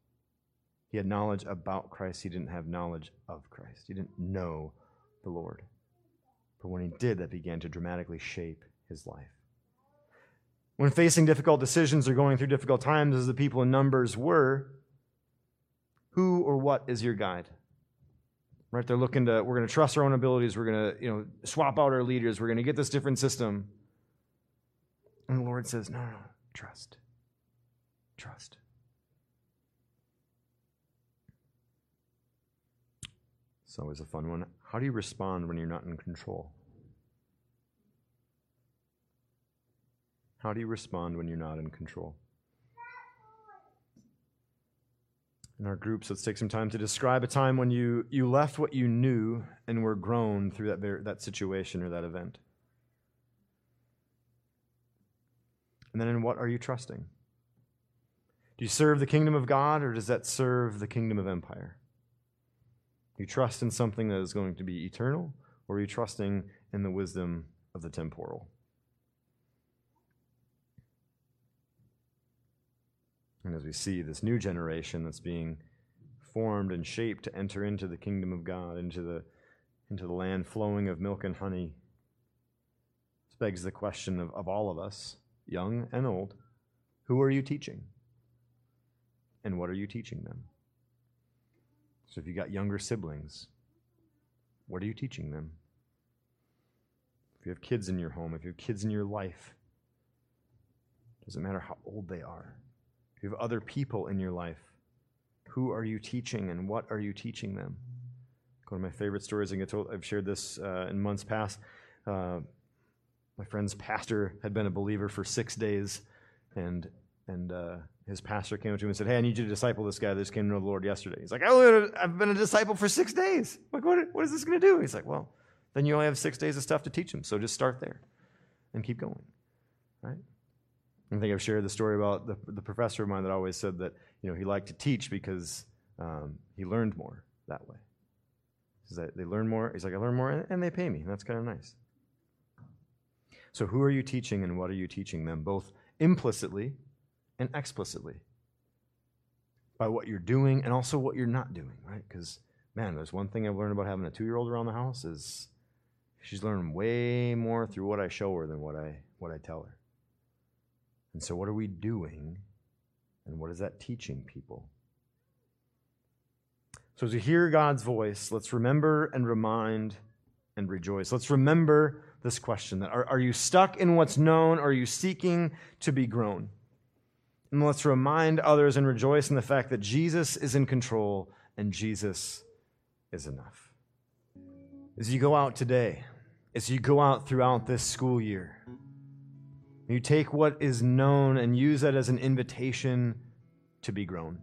He had knowledge about Christ, he didn't have knowledge of Christ. He didn't know the Lord. But when he did, that began to dramatically shape his life. When facing difficult decisions or going through difficult times, as the people in Numbers were, who or what is your guide? Right? They're looking to, we're going to trust our own abilities. We're going to, you know, swap out our leaders. We're going to get this different system. And the Lord says, no, no, no, trust. Trust. It's always a fun one. How do you respond when you're not in control? How do you respond when you're not in control? In our groups, let's take some time to describe a time when you, you left what you knew and were grown through that, that situation or that event. And then in what are you trusting? Do you serve the kingdom of God or does that serve the kingdom of empire? you trust in something that is going to be eternal, or are you trusting in the wisdom of the temporal? And as we see this new generation that's being formed and shaped to enter into the kingdom of God, into the, into the land flowing of milk and honey, this begs the question of, of all of us, young and old who are you teaching? And what are you teaching them? So if you got younger siblings, what are you teaching them? If you have kids in your home, if you have kids in your life, doesn't matter how old they are, If You have other people in your life. Who are you teaching and what are you teaching them? One of my favorite stories, told, I've shared this uh, in months past. Uh, my friend's pastor had been a believer for six days, and and uh, his pastor came up to him and said, "Hey, I need you to disciple this guy that just came to know the Lord yesterday." He's like, "Oh, I've been a disciple for six days. Like, what, what is this going to do?" He's like, "Well, then you only have six days of stuff to teach him, so just start there, and keep going." Right? I think I've shared the story about the, the professor of mine that always said that you know he liked to teach because um, he learned more that way. He says that they learn more. He's like, I learn more, and, and they pay me. And that's kind of nice. So, who are you teaching, and what are you teaching them, both implicitly and explicitly? By what you're doing, and also what you're not doing, right? Because man, there's one thing I've learned about having a two-year-old around the house is she's learning way more through what I show her than what I what I tell her. And so, what are we doing? And what is that teaching people? So, as we hear God's voice, let's remember and remind and rejoice. Let's remember this question that are, are you stuck in what's known? Or are you seeking to be grown? And let's remind others and rejoice in the fact that Jesus is in control and Jesus is enough. As you go out today, as you go out throughout this school year, you take what is known and use that as an invitation to be grown.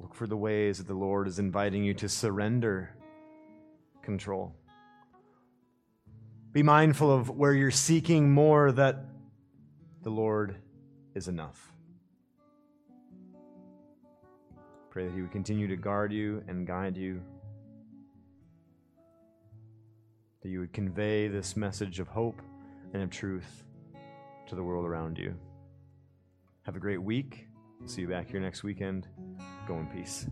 Look for the ways that the Lord is inviting you to surrender control. Be mindful of where you're seeking more that the Lord is enough. Pray that He would continue to guard you and guide you that you would convey this message of hope and of truth to the world around you. Have a great week. See you back here next weekend. Go in peace.